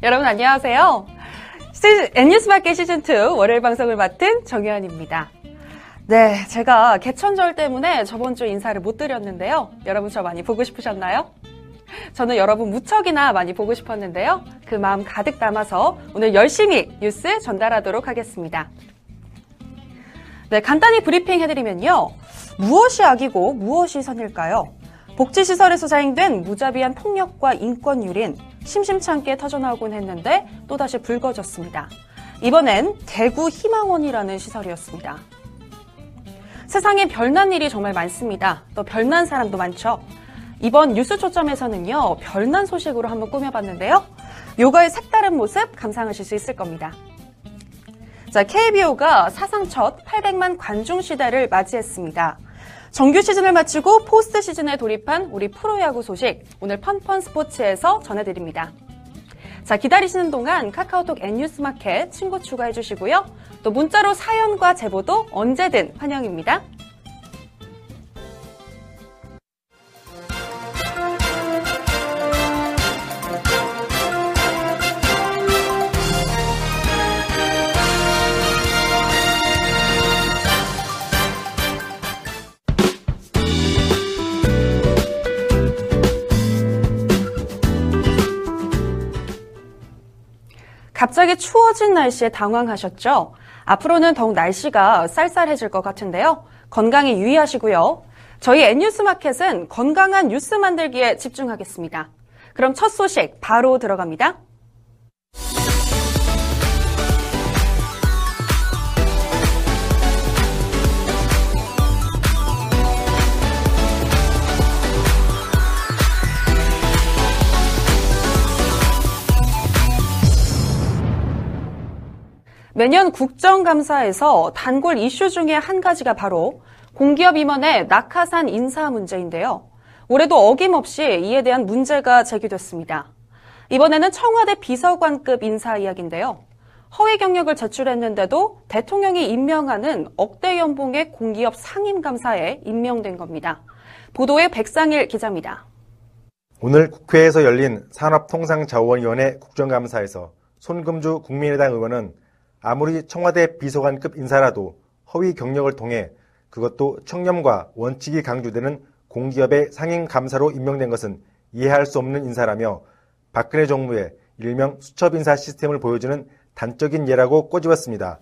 여러분 안녕하세요. N뉴스마켓 시즌2 월요일 방송을 맡은 정혜원입니다. 네, 제가 개천절 때문에 저번 주 인사를 못 드렸는데요. 여러분 저 많이 보고 싶으셨나요? 저는 여러분 무척이나 많이 보고 싶었는데요. 그 마음 가득 담아서 오늘 열심히 뉴스 전달하도록 하겠습니다. 네, 간단히 브리핑 해드리면요. 무엇이 악이고 무엇이 선일까요? 복지시설에서 자행된 무자비한 폭력과 인권 유린 심심찮게 터져나오곤 했는데 또다시 불거졌습니다. 이번엔 대구 희망원이라는 시설이었습니다. 세상에 별난 일이 정말 많습니다. 또 별난 사람도 많죠. 이번 뉴스 초점에서는요, 별난 소식으로 한번 꾸며봤는데요. 요가의 색다른 모습 감상하실 수 있을 겁니다. 자, KBO가 사상 첫 800만 관중 시대를 맞이했습니다. 정규 시즌을 마치고 포스트 시즌에 돌입한 우리 프로야구 소식 오늘 펀펀 스포츠에서 전해드립니다. 자, 기다리시는 동안 카카오톡 N뉴스마켓 친구 추가해 주시고요. 또 문자로 사연과 제보도 언제든 환영입니다. 갑자기 추워진 날씨에 당황하셨죠? 앞으로는 더욱 날씨가 쌀쌀해질 것 같은데요. 건강에 유의하시고요. 저희 N뉴스 마켓은 건강한 뉴스 만들기에 집중하겠습니다. 그럼 첫 소식 바로 들어갑니다. 매년 국정감사에서 단골 이슈 중에 한 가지가 바로 공기업 임원의 낙하산 인사 문제인데요. 올해도 어김없이 이에 대한 문제가 제기됐습니다. 이번에는 청와대 비서관급 인사 이야기인데요. 허위 경력을 제출했는데도 대통령이 임명하는 억대 연봉의 공기업 상임감사에 임명된 겁니다. 보도에 백상일 기자입니다. 오늘 국회에서 열린 산업통상자원위원회 국정감사에서 손금주 국민의당 의원은 아무리 청와대 비서관급 인사라도 허위 경력을 통해 그것도 청렴과 원칙이 강조되는 공기업의 상임 감사로 임명된 것은 이해할 수 없는 인사라며 박근혜 정부의 일명 수첩 인사 시스템을 보여주는 단적인 예라고 꼬집었습니다.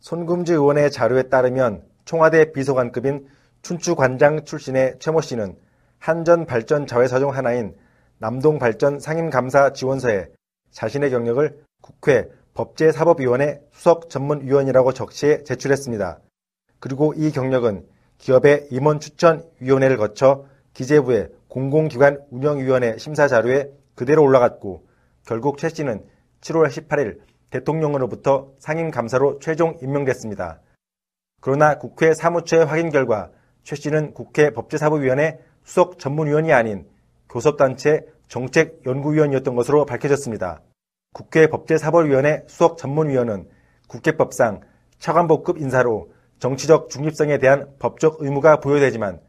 손금지 의원의 자료에 따르면 청와대 비서관급인 춘추관장 출신의 최모 씨는 한전 발전 자회사 중 하나인 남동발전 상임감사 지원서에 자신의 경력을 국회 법제사법위원회 수석 전문위원이라고 적시해 제출했습니다. 그리고 이 경력은 기업의 임원 추천 위원회를 거쳐 기재부의 공공기관 운영위원회 심사 자료에 그대로 올라갔고 결국 최 씨는 7월 18일 대통령으로부터 상임 감사로 최종 임명됐습니다. 그러나 국회 사무처의 확인 결과 최 씨는 국회 법제사법위원회 수석 전문위원이 아닌 교섭단체 정책연구위원이었던 것으로 밝혀졌습니다. 국회 법제사법위원회 수석 전문위원은 국회법상 차관복급 인사로 정치적 중립성에 대한 법적 의무가 부여되지만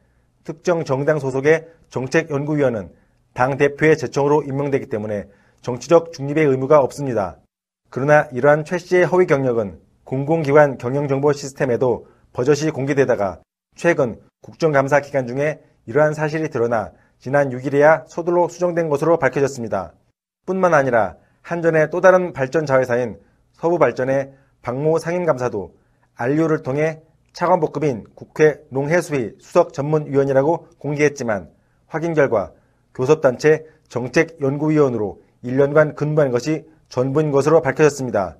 특정 정당 소속의 정책연구위원은 당 대표의 제청으로 임명되기 때문에 정치적 중립의 의무가 없습니다. 그러나 이러한 최 씨의 허위 경력은 공공기관 경영정보 시스템에도 버젓이 공개되다가 최근 국정감사 기간 중에 이러한 사실이 드러나 지난 6일에야 서둘러 수정된 것으로 밝혀졌습니다. 뿐만 아니라 한전의 또 다른 발전 자회사인 서부발전의 박모 상임감사도 안료를 통해 차관복급인 국회 농해수위 수석 전문위원이라고 공개했지만 확인 결과 교섭단체 정책연구위원으로 1년간 근무한 것이 전부인 것으로 밝혀졌습니다.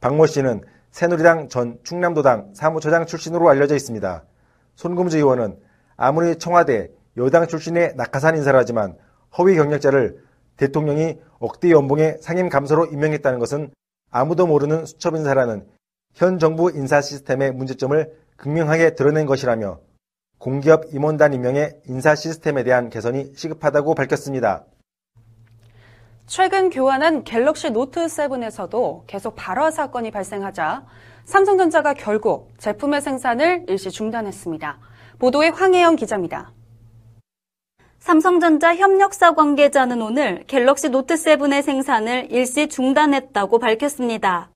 박모 씨는 새누리당 전 충남도당 사무처장 출신으로 알려져 있습니다. 손금주 의원은 아무리 청와대 여당 출신의 낙하산 인사를 하지만 허위 경력자를 대통령이 억대 연봉의 상임 감사로 임명했다는 것은 아무도 모르는 수첩 인사라는 현 정부 인사 시스템의 문제점을 극명하게 드러낸 것이라며 공기업 임원단 임명의 인사 시스템에 대한 개선이 시급하다고 밝혔습니다. 최근 교환한 갤럭시 노트 7에서도 계속 발화 사건이 발생하자 삼성전자가 결국 제품의 생산을 일시 중단했습니다. 보도에 황혜영 기자입니다. 삼성전자 협력사 관계자는 오늘 갤럭시 노트 7의 생산을 일시 중단했다고 밝혔습니다.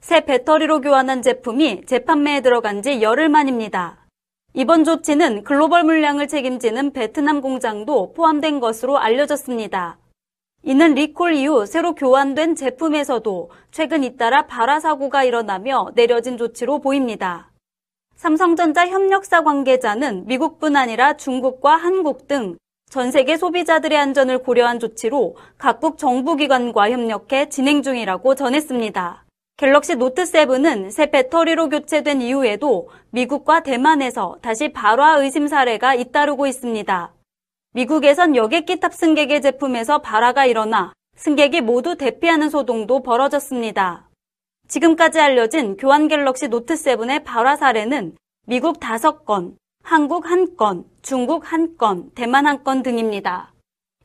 새 배터리로 교환한 제품이 재판매에 들어간 지 열흘 만입니다. 이번 조치는 글로벌 물량을 책임지는 베트남 공장도 포함된 것으로 알려졌습니다. 이는 리콜 이후 새로 교환된 제품에서도 최근 잇따라 발화 사고가 일어나며 내려진 조치로 보입니다. 삼성전자 협력사 관계자는 미국뿐 아니라 중국과 한국 등 전 세계 소비자들의 안전을 고려한 조치로 각국 정부기관과 협력해 진행 중이라고 전했습니다. 갤럭시 노트 7은 새 배터리로 교체된 이후에도 미국과 대만에서 다시 발화 의심 사례가 잇따르고 있습니다. 미국에선 여객기 탑승객의 제품에서 발화가 일어나 승객이 모두 대피하는 소동도 벌어졌습니다. 지금까지 알려진 교환 갤럭시 노트 7의 발화 사례는 미국 5건, 한국 1건, 중국 1건, 대만 1건 등입니다.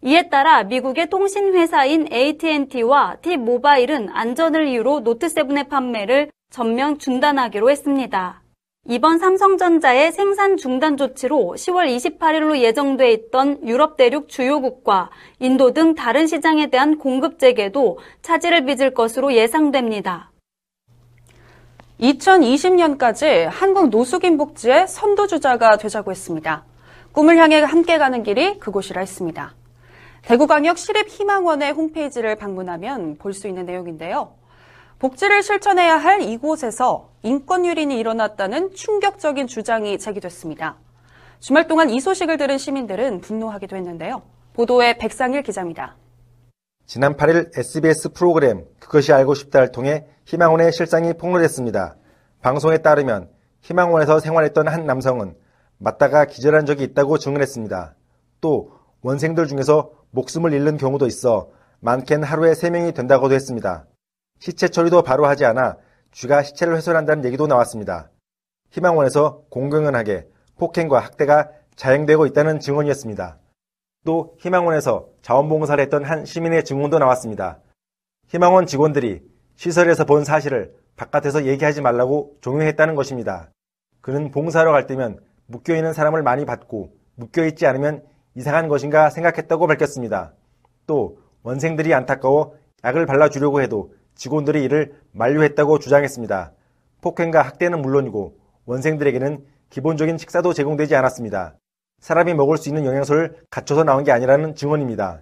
이에 따라 미국의 통신회사인 AT&T와 T-모바일은 안전을 이유로 노트 7의 판매를 전면 중단하기로 했습니다. 이번 삼성전자의 생산 중단 조치로 10월 28일로 예정돼 있던 유럽 대륙 주요국과 인도 등 다른 시장에 대한 공급 재개도 차질을 빚을 것으로 예상됩니다. 2020년까지 한국 노숙인 복지의 선두주자가 되자고 했습니다. 꿈을 향해 함께 가는 길이 그곳이라 했습니다. 대구광역 시립희망원의 홈페이지를 방문하면 볼 수 있는 내용인데요. 복지를 실천해야 할 이곳에서 인권 유린이 일어났다는 충격적인 주장이 제기됐습니다. 주말 동안 이 소식을 들은 시민들은 분노하기도 했는데요. 보도에 백상일 기자입니다. 지난 8일 SBS 프로그램 그것이 알고 싶다를 통해 희망원의 실상이 폭로됐습니다. 방송에 따르면 희망원에서 생활했던 한 남성은 맞다가 기절한 적이 있다고 증언했습니다. 또 원생들 중에서 목숨을 잃는 경우도 있어 많게는 하루에 3명이 된다고도 했습니다. 시체 처리도 바로 하지 않아 쥐가 시체를 훼손한다는 얘기도 나왔습니다. 희망원에서 공공연하게 폭행과 학대가 자행되고 있다는 증언이었습니다. 또 희망원에서 자원봉사를 했던 한 시민의 증언도 나왔습니다. 희망원 직원들이 시설에서 본 사실을 바깥에서 얘기하지 말라고 종용했다는 것입니다. 그는 봉사하러 갈 때면 묶여있는 사람을 많이 받고 묶여있지 않으면 이상한 것인가 생각했다고 밝혔습니다. 또 원생들이 안타까워 약을 발라주려고 해도 직원들이 이를 만류했다고 주장했습니다. 폭행과 학대는 물론이고 원생들에게는 기본적인 식사도 제공되지 않았습니다. 사람이 먹을 수 있는 영양소를 갖춰서 나온 게 아니라는 증언입니다.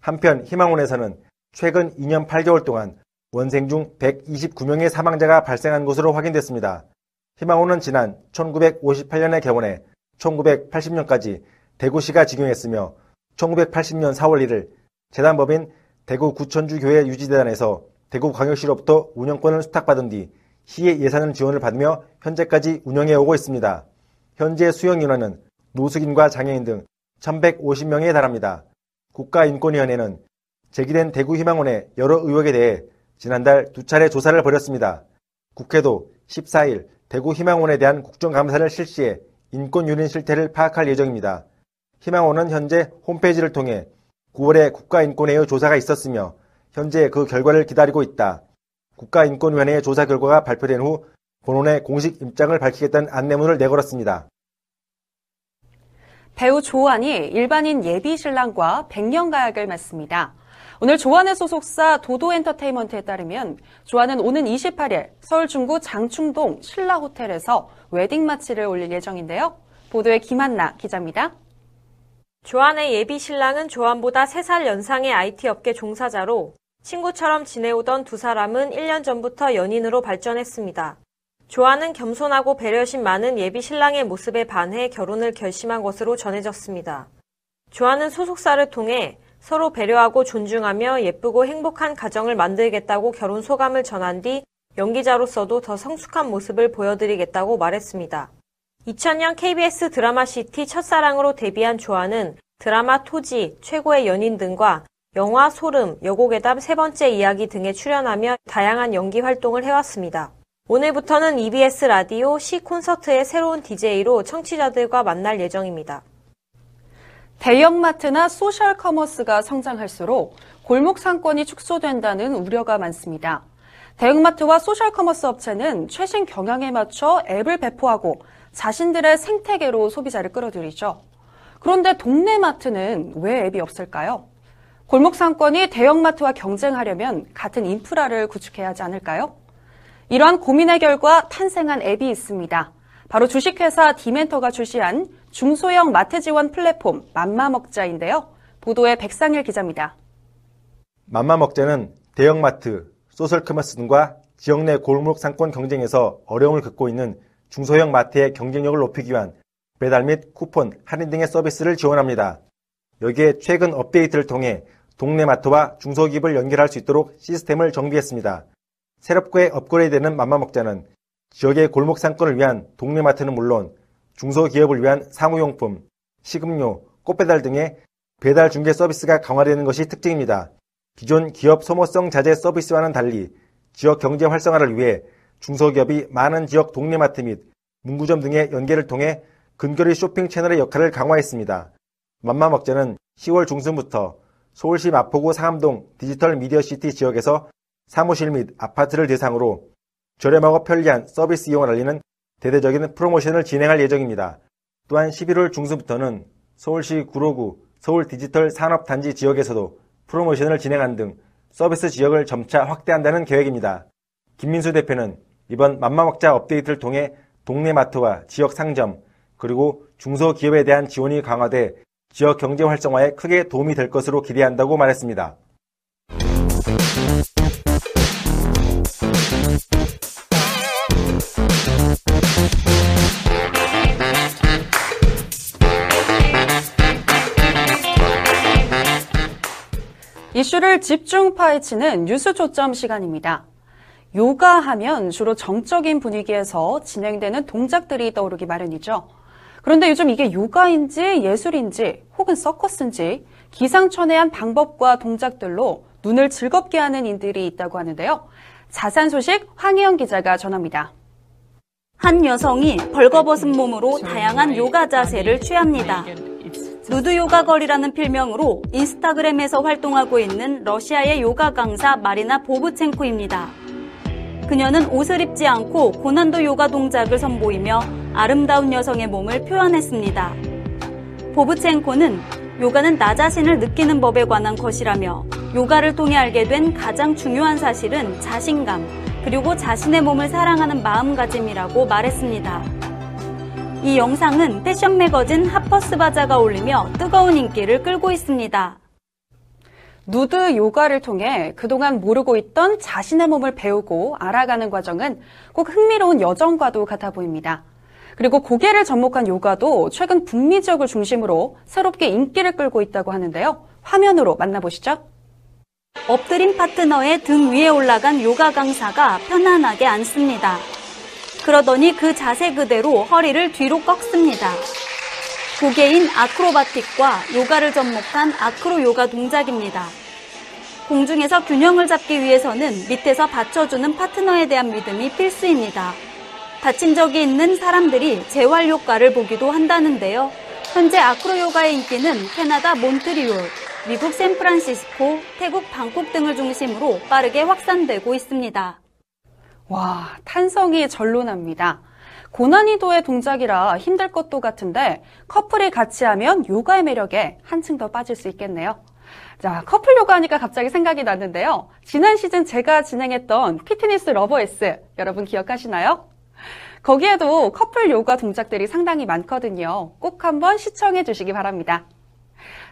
한편 희망원에서는 최근 2년 8개월 동안 원생 중 129명의 사망자가 발생한 것으로 확인됐습니다. 희망원은 지난 1958년에 개원해 1980년까지 대구시가 직용했으며 1980년 4월 1일 재단법인 대구구천주 교회 유지재단에서 대구광역시로부터 운영권을 수탁받은 뒤 시의 예산을 지원을 받으며 현재까지 운영해 오고 있습니다. 현재 수용 인원은 노숙인과 장애인 등 1150명에 달합니다. 국가인권위원회는 제기된 대구희망원의 여러 의혹에 대해 지난달 두 차례 조사를 벌였습니다. 국회도 14일 대구 희망원에 대한 국정감사를 실시해 인권유린 실태를 파악할 예정입니다. 희망원은 현재 홈페이지를 통해 9월에 국가인권회의 조사가 있었으며 현재 그 결과를 기다리고 있다. 국가인권위원회의 조사 결과가 발표된 후 본원의 공식 입장을 밝히겠다는 안내문을 내걸었습니다. 배우 조한이 일반인 예비 신랑과 백년 가약을 맺습니다. 오늘 조한의 소속사 도도엔터테인먼트에 따르면 조한은 오는 28일 서울 중구 장충동 신라 호텔에서 웨딩 마치를 올릴 예정인데요. 보도에 김한나 기자입니다. 조한의 예비 신랑은 조한보다 3살 연상의 IT 업계 종사자로 친구처럼 지내오던 두 사람은 1년 전부터 연인으로 발전했습니다. 조한은 겸손하고 배려심 많은 예비 신랑의 모습에 반해 결혼을 결심한 것으로 전해졌습니다. 조한은 소속사를 통해 서로 배려하고 존중하며 예쁘고 행복한 가정을 만들겠다고 결혼 소감을 전한 뒤 연기자로서도 더 성숙한 모습을 보여드리겠다고 말했습니다. 2000년 KBS 드라마 시티 첫사랑으로 데뷔한 조한은 드라마 토지, 최고의 연인 등과 영화 소름, 여고괴담 세 번째 이야기 등에 출연하며 다양한 연기 활동을 해왔습니다. 오늘부터는 EBS 라디오 시 콘서트의 새로운 DJ로 청취자들과 만날 예정입니다. 대형마트나 소셜 커머스가 성장할수록 골목 상권이 축소된다는 우려가 많습니다. 대형마트와 소셜 커머스 업체는 최신 경향에 맞춰 앱을 배포하고 자신들의 생태계로 소비자를 끌어들이죠. 그런데 동네 마트는 왜 앱이 없을까요? 골목 상권이 대형마트와 경쟁하려면 같은 인프라를 구축해야 하지 않을까요? 이러한 고민의 결과 탄생한 앱이 있습니다. 바로 주식회사 디멘터가 출시한 중소형 마트 지원 플랫폼 맘마먹자인데요. 보도에 백상일 기자입니다. 맘마먹자는 대형마트, 소셜커머스 등과 지역 내 골목 상권 경쟁에서 어려움을 겪고 있는 중소형 마트의 경쟁력을 높이기 위한 배달 및 쿠폰, 할인 등의 서비스를 지원합니다. 여기에 최근 업데이트를 통해 동네 마트와 중소기업을 연결할 수 있도록 시스템을 정비했습니다. 새롭게 업그레이드되는 맘마먹자는 지역의 골목 상권을 위한 동네 마트는 물론 중소기업을 위한 사무용품, 식음료, 꽃배달 등의 배달 중개 서비스가 강화되는 것이 특징입니다. 기존 기업 소모성 자재 서비스와는 달리 지역 경제 활성화를 위해 중소기업이 많은 지역 동네마트 및 문구점 등의 연계를 통해 근거리 쇼핑 채널의 역할을 강화했습니다. 맘마먹자는 10월 중순부터 서울시 마포구 상암동 디지털 미디어 시티 지역에서 사무실 및 아파트를 대상으로 저렴하고 편리한 서비스 이용을 알리는 대대적인 프로모션을 진행할 예정입니다. 또한 11월 중순부터는 서울시 구로구 서울 디지털 산업단지 지역에서도 프로모션을 진행한 등 서비스 지역을 점차 확대한다는 계획입니다. 김민수 대표는 이번 맘마먹자 업데이트를 통해 동네 마트와 지역 상점 그리고 중소기업에 대한 지원이 강화돼 지역 경제 활성화에 크게 도움이 될 것으로 기대한다고 말했습니다. 이슈를 집중 파헤치는 뉴스 초점 시간입니다. 요가 하면 주로 정적인 분위기에서 진행되는 동작들이 떠오르기 마련이죠. 그런데 요즘 이게 요가인지 예술인지 혹은 서커스인지 기상천외한 방법과 동작들로 눈을 즐겁게 하는 인들이 있다고 하는데요. 자산 소식 황희영 기자가 전합니다. 한 여성이 벌거벗은 몸으로 다양한 요가 자세를 취합니다. 누드 요가 거리라는 필명으로 인스타그램에서 활동하고 있는 러시아의 요가 강사 마리나 보브첸코입니다. 그녀는 옷을 입지 않고 고난도 요가 동작을 선보이며 아름다운 여성의 몸을 표현했습니다. 보브첸코는 요가는 나 자신을 느끼는 법에 관한 것이라며 요가를 통해 알게 된 가장 중요한 사실은 자신감, 그리고 자신의 몸을 사랑하는 마음가짐이라고 말했습니다. 이 영상은 패션 매거진 하퍼스 바자가 올리며 뜨거운 인기를 끌고 있습니다. 누드 요가를 통해 그동안 모르고 있던 자신의 몸을 배우고 알아가는 과정은 꼭 흥미로운 여정과도 같아 보입니다. 그리고 고개를 접목한 요가도 최근 북미 지역을 중심으로 새롭게 인기를 끌고 있다고 하는데요. 화면으로 만나보시죠. 엎드린 파트너의 등 위에 올라간 요가 강사가 편안하게 앉습니다. 그러더니 그 자세 그대로 허리를 뒤로 꺾습니다. 고개인 아크로바틱과 요가를 접목한 아크로 요가 동작입니다. 공중에서 균형을 잡기 위해서는 밑에서 받쳐주는 파트너에 대한 믿음이 필수입니다. 다친 적이 있는 사람들이 재활 효과를 보기도 한다는데요. 현재 아크로 요가의 인기는 캐나다 몬트리올, 미국 샌프란시스코, 태국 방콕 등을 중심으로 빠르게 확산되고 있습니다. 와, 탄성이 절로 납니다. 고난이도의 동작이라 힘들 것도 같은데 커플이 같이 하면 요가의 매력에 한층 더 빠질 수 있겠네요. 자, 커플 요가 하니까 갑자기 생각이 났는데요. 지난 시즌 제가 진행했던 Fitness Lovers 여러분 기억하시나요? 거기에도 커플 요가 동작들이 상당히 많거든요. 꼭 한번 시청해 주시기 바랍니다.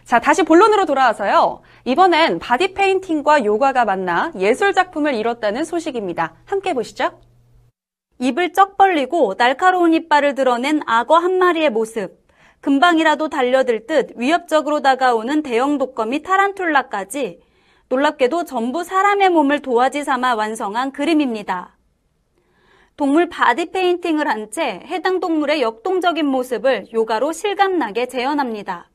자, 다시 본론으로 돌아와서요. 이번엔 바디 페인팅과 요가가 만나 예술 작품을 이뤘다는 소식입니다. 함께 보시죠. 입을 쩍 벌리고 날카로운 이빨을 드러낸 악어 한 마리의 모습. 금방이라도 달려들 듯 위협적으로 다가오는 대형 독거미 타란툴라까지 놀랍게도 전부 사람의 몸을 도화지 삼아 완성한 그림입니다. 동물 바디 페인팅을 한 채 해당 동물의 역동적인 모습을 요가로 실감나게 재현합니다.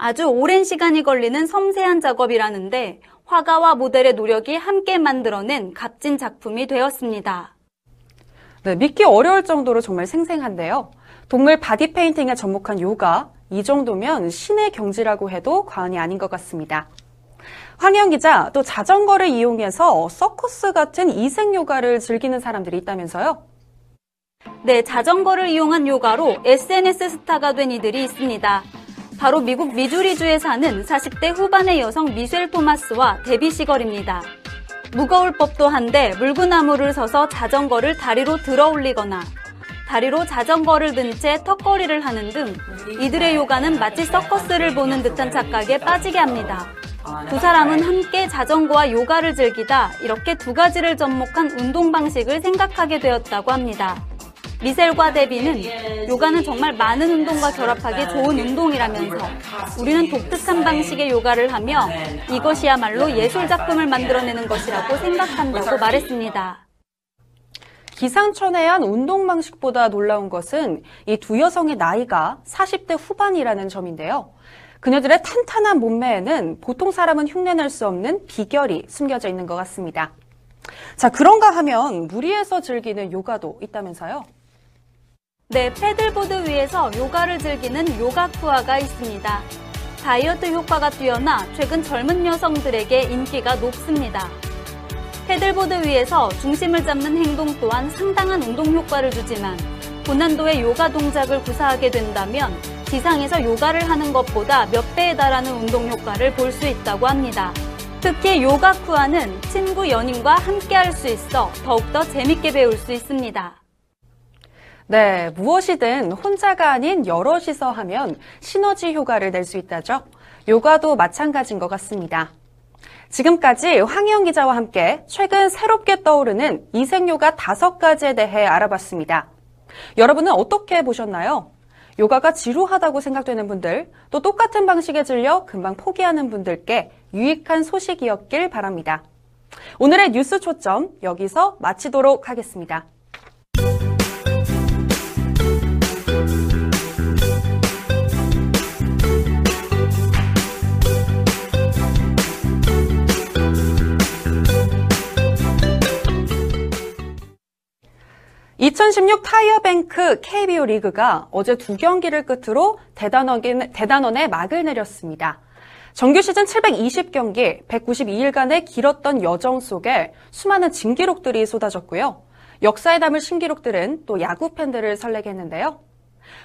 아주 오랜 시간이 걸리는 섬세한 작업이라는데 화가와 모델의 노력이 함께 만들어낸 값진 작품이 되었습니다. 네, 믿기 어려울 정도로 정말 생생한데요. 동물 바디 페인팅에 접목한 요가, 이 정도면 신의 경지라고 해도 과언이 아닌 것 같습니다. 황영 기자, 또 자전거를 이용해서 서커스 같은 이색 요가를 즐기는 사람들이 있다면서요? 네, 자전거를 이용한 요가로 SNS 스타가 된 이들이 있습니다. 바로 미국 미주리주에 사는 40대 후반의 여성 미셸 토마스와 데비 시걸입니다. 무거울 법도 한데 물구나무를 서서 자전거를 다리로 들어 올리거나 다리로 자전거를 든 채 턱걸이를 하는 등 이들의 요가는 마치 서커스를 보는 듯한 착각에 빠지게 합니다. 두 사람은 함께 자전거와 요가를 즐기다 이렇게 두 가지를 접목한 운동 방식을 생각하게 되었다고 합니다. 미셀과 데비는 요가는 정말 많은 운동과 결합하기 좋은 운동이라면서 우리는 독특한 방식의 요가를 하며 이것이야말로 예술 작품을 만들어내는 것이라고 생각한다고 말했습니다. 기상천외한 운동 방식보다 놀라운 것은 이 두 여성의 나이가 40대 후반이라는 점인데요. 그녀들의 탄탄한 몸매에는 보통 사람은 흉내낼 수 없는 비결이 숨겨져 있는 것 같습니다. 자, 그런가 하면 무리해서 즐기는 요가도 있다면서요? 네, 패들보드 위에서 요가를 즐기는 요가 투어가 있습니다. 다이어트 효과가 뛰어나 최근 젊은 여성들에게 인기가 높습니다. 패들보드 위에서 중심을 잡는 행동 또한 상당한 운동 효과를 주지만 고난도의 요가 동작을 구사하게 된다면 지상에서 요가를 하는 것보다 몇 배에 달하는 운동 효과를 볼 수 있다고 합니다. 특히 요가 쿠아는 친구 연인과 함께 할 수 있어 더욱더 재밌게 배울 수 있습니다. 네, 무엇이든 혼자가 아닌 여럿이서 하면 시너지 효과를 낼 수 있다죠. 요가도 마찬가지인 것 같습니다. 지금까지 황희영 기자와 함께 최근 새롭게 떠오르는 이색요가 다섯 가지에 대해 알아봤습니다. 여러분은 어떻게 보셨나요? 요가가 지루하다고 생각되는 분들, 또 똑같은 방식에 질려 금방 포기하는 분들께 유익한 소식이었길 바랍니다. 오늘의 뉴스 초점 여기서 마치도록 하겠습니다. 2016 타이어뱅크 KBO 리그가 어제 두 경기를 끝으로 대단원에 막을 내렸습니다. 정규 시즌 720경기, 192일간의 길었던 여정 속에 수많은 진기록들이 쏟아졌고요. 역사에 남을 신기록들은 또 야구 팬들을 설레게 했는데요.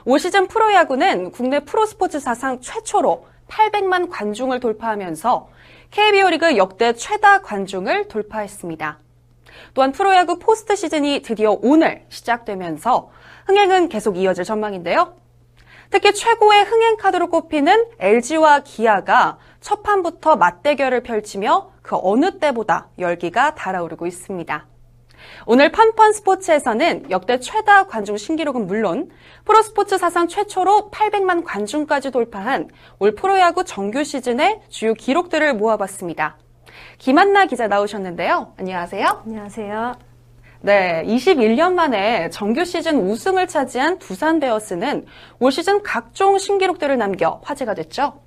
올 시즌 프로야구는 국내 프로스포츠 사상 최초로 800만 관중을 돌파하면서 KBO 리그 역대 최다 관중을 돌파했습니다. 또한 프로야구 포스트 시즌이 드디어 오늘 시작되면서 흥행은 계속 이어질 전망인데요. 특히 최고의 흥행 카드로 꼽히는 LG와 기아가 첫 판부터 맞대결을 펼치며 그 어느 때보다 열기가 달아오르고 있습니다. 오늘 펀펀 스포츠에서는 역대 최다 관중 신기록은 물론 프로스포츠 사상 최초로 800만 관중까지 돌파한 올 프로야구 정규 시즌의 주요 기록들을 모아봤습니다. 김한나 기자 나오셨는데요. 안녕하세요. 안녕하세요. 네, 21년 만에 정규 시즌 우승을 차지한 두산 베어스는 올 시즌 각종 신기록들을 남겨 화제가 됐죠.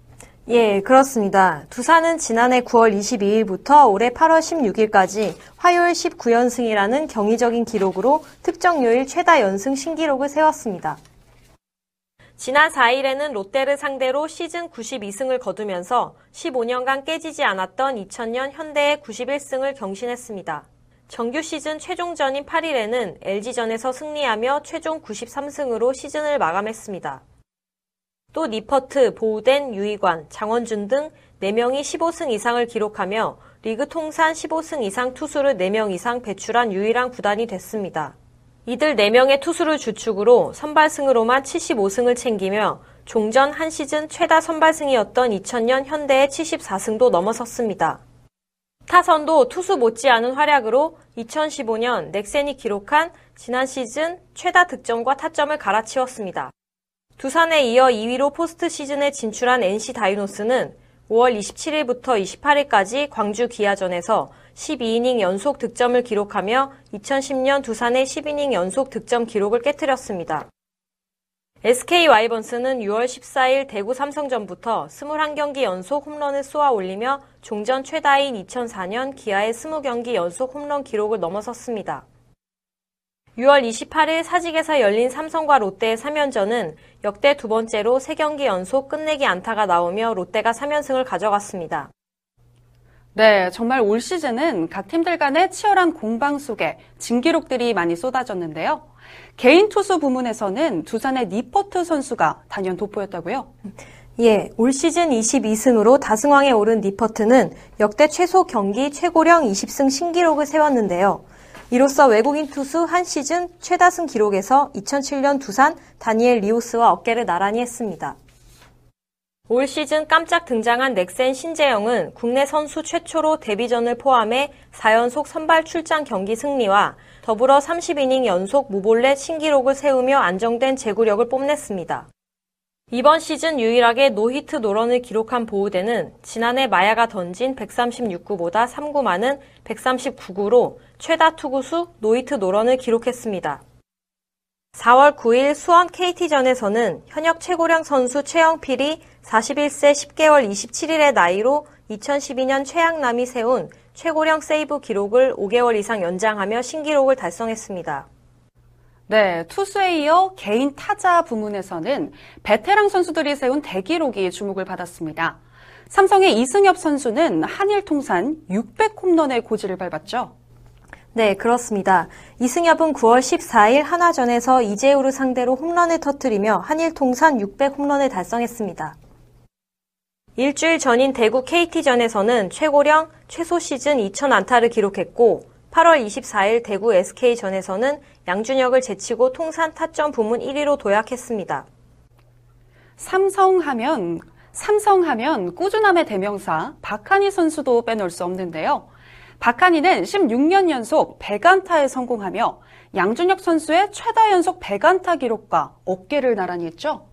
예, 그렇습니다. 두산은 지난해 9월 22일부터 올해 8월 16일까지 화요일 19연승이라는 경이적인 기록으로 특정 요일 최다 연승 신기록을 세웠습니다. 지난 4일에는 롯데를 상대로 시즌 92승을 거두면서 15년간 깨지지 않았던 2000년 현대의 91승을 경신했습니다. 정규 시즌 최종전인 8일에는 LG전에서 승리하며 최종 93승으로 시즌을 마감했습니다. 또 니퍼트, 보우덴, 유이관, 장원준 등 4명이 15승 이상을 기록하며 리그 통산 15승 이상 투수를 4명 이상 배출한 유일한 구단이 됐습니다. 이들 4명의 투수를 주축으로 선발승으로만 75승을 챙기며 종전 한 시즌 최다 선발승이었던 2000년 현대의 74승도 넘어섰습니다. 타선도 투수 못지않은 활약으로 2015년 넥센이 기록한 지난 시즌 최다 득점과 타점을 갈아치웠습니다. 두산에 이어 2위로 포스트 시즌에 진출한 NC 다이노스는 5월 27일부터 28일까지 광주 기아전에서 12이닝 연속 득점을 기록하며 2010년 두산의 10이닝 연속 득점 기록을 깨뜨렸습니다. SK 와이번스는 6월 14일 대구 삼성전부터 21경기 연속 홈런을 쏘아 올리며 종전 최다인 2004년 기아의 20경기 연속 홈런 기록을 넘어섰습니다. 6월 28일 사직에서 열린 삼성과 롯데의 3연전은 역대 두 번째로 3경기 연속 끝내기 안타가 나오며 롯데가 3연승을 가져갔습니다. 네, 정말 올 시즌은 각 팀들 간의 치열한 공방 속에 진기록들이 많이 쏟아졌는데요. 개인 투수 부문에서는 두산의 니퍼트 선수가 단연 돋보였다고요? 예, 올 시즌 22승으로 다승왕에 오른 니퍼트는 역대 최소 경기 최고령 20승 신기록을 세웠는데요. 이로써 외국인 투수 한 시즌 최다승 기록에서 2007년 두산 다니엘 리오스와 어깨를 나란히 했습니다. 올 시즌 깜짝 등장한 넥센 신재영은 국내 선수 최초로 데뷔전을 포함해 4연속 선발 출장 경기 승리와 더불어 30이닝 연속 무볼넷 신기록을 세우며 안정된 제구력을 뽐냈습니다. 이번 시즌 유일하게 노히트 노런을 기록한 보우덴은 지난해 마야가 던진 136구보다 3구 많은 139구로 최다 투구수 노히트 노런을 기록했습니다. 4월 9일 수원 KT전에서는 현역 최고령 선수 최영필이 41세 10개월 27일의 나이로 2012년 최양남이 세운 최고령 세이브 기록을 5개월 이상 연장하며 신기록을 달성했습니다. 네, 투수에 이어 개인 타자 부문에서는 베테랑 선수들이 세운 대기록이 주목을 받았습니다. 삼성의 이승엽 선수는 한일 통산 600홈런의 고지를 밟았죠. 네, 그렇습니다. 이승엽은 9월 14일 하나전에서 이재우를 상대로 홈런을 터뜨리며 한일 통산 600 홈런을 달성했습니다. 일주일 전인 대구 KT전에서는 최고령 최소 시즌 2,000 안타를 기록했고 8월 24일 대구 SK전에서는 양준혁을 제치고 통산 타점 부문 1위로 도약했습니다. 삼성하면 삼성하면 꾸준함의 대명사 박한희 선수도 빼놓을 수 없는데요. 박한희는 16년 연속 100안타에 성공하며 양준혁 선수의 최다 연속 100안타 기록과 어깨를 나란히 했죠.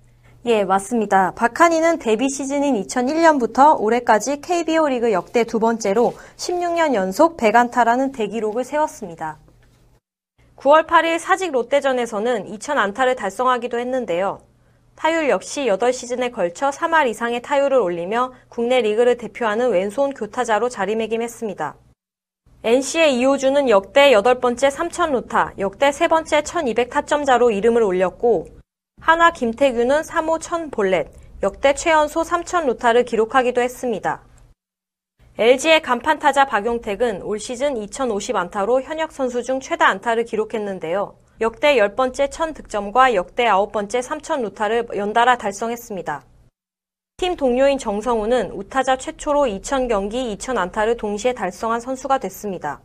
예, 맞습니다. 박한희는 데뷔 시즌인 2001년부터 올해까지 KBO 리그 역대 두 번째로 16년 연속 100안타라는 대기록을 세웠습니다. 9월 8일 사직 롯데전에서는 2000안타를 달성하기도 했는데요. 타율 역시 8시즌에 걸쳐 3할 이상의 타율을 올리며 국내 리그를 대표하는 왼손 교타자로 자리매김했습니다. NC의 이호준은 역대 8번째 3000루타, 역대 3번째 1200타점자로 이름을 올렸고 한화 김태균은 3호 1000볼넷, 역대 최연소 3000루타를 기록하기도 했습니다. LG의 간판 타자 박용택은 올 시즌 2050 안타로 현역 선수 중 최다 안타를 기록했는데요. 역대 10번째 1000득점과 역대 9번째 3000루타를 연달아 달성했습니다. 팀 동료인 정성우는 우타자 최초로 2000경기 2000안타를 동시에 달성한 선수가 됐습니다.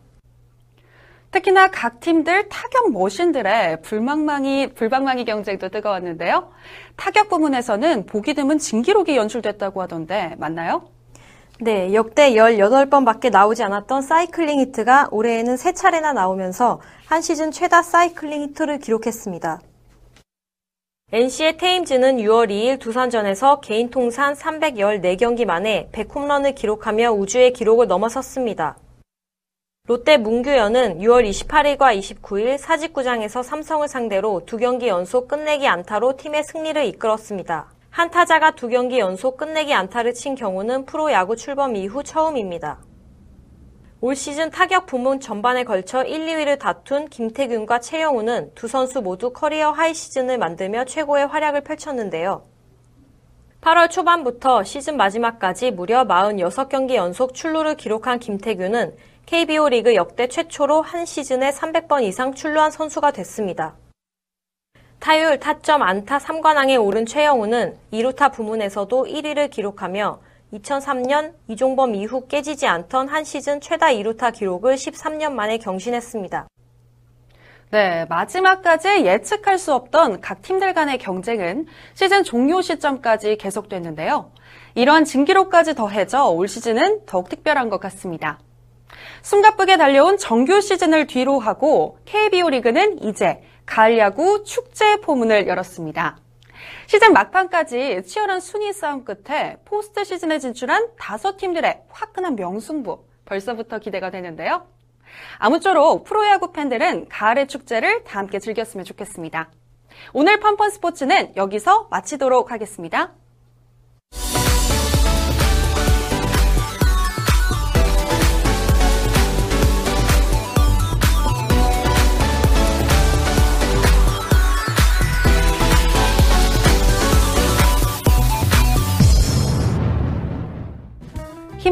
특히나 각 팀들 타격 머신들의 불망망이, 불방망이 경쟁도 뜨거웠는데요. 타격 부문에서는 보기 드문 진기록이 연출됐다고 하던데 맞나요? 네, 역대 18번밖에 나오지 않았던 사이클링 히트가 올해에는 3차례나 나오면서 한 시즌 최다 사이클링 히트를 기록했습니다. NC의 테임즈는 6월 2일 두산전에서 개인 통산 314경기 만에 100홈런을 기록하며 우주의 기록을 넘어섰습니다. 롯데 문규현은 6월 28일과 29일 사직구장에서 삼성을 상대로 두 경기 연속 끝내기 안타로 팀의 승리를 이끌었습니다. 한 타자가 두 경기 연속 끝내기 안타를 친 경우는 프로야구 출범 이후 처음입니다. 올 시즌 타격 부문 전반에 걸쳐 1, 2위를 다툰 김태균과 최형우는 두 선수 모두 career high 시즌을 만들며 최고의 활약을 펼쳤는데요. 8월 초반부터 시즌 마지막까지 무려 46경기 연속 출루를 기록한 김태균은 KBO 리그 역대 최초로 한 시즌에 300번 이상 출루한 선수가 됐습니다. 타율, 타점, 안타 3관왕에 오른 최영우는 2루타 부문에서도 1위를 기록하며 2003년 이종범 이후 깨지지 않던 한 시즌 최다 2루타 기록을 13년 만에 경신했습니다. 네, 마지막까지 예측할 수 없던 각 팀들 간의 경쟁은 시즌 종료 시점까지 계속됐는데요. 이러한 진기록까지 더해져 올 시즌은 더욱 특별한 것 같습니다. 숨가쁘게 달려온 정규 시즌을 뒤로 하고 KBO 리그는 이제 가을 야구 축제 포문을 열었습니다. 시즌 막판까지 치열한 순위 싸움 끝에 포스트 시즌에 진출한 다섯 팀들의 화끈한 명승부 벌써부터 기대가 되는데요. 아무쪼록 프로야구 팬들은 가을의 축제를 다 함께 즐겼으면 좋겠습니다. 오늘 펀펀 스포츠는 여기서 마치도록 하겠습니다.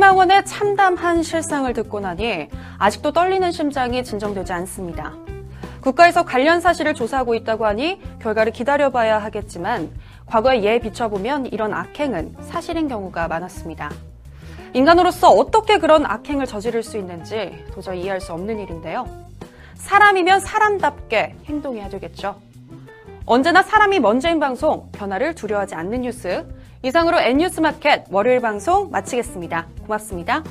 희망원의 참담한 실상을 듣고 나니 아직도 떨리는 심장이 진정되지 않습니다. 국가에서 관련 사실을 조사하고 있다고 하니 결과를 기다려봐야 하겠지만 과거의 예에 비춰보면 이런 악행은 사실인 경우가 많았습니다. 인간으로서 어떻게 그런 악행을 저지를 수 있는지 도저히 이해할 수 없는 일인데요. 사람이면 사람답게 행동해야 되겠죠. 언제나 사람이 먼저인 방송, 변화를 두려워하지 않는 뉴스. 이상으로 N뉴스 마켓 월요일 방송 마치겠습니다. 고맙습니다.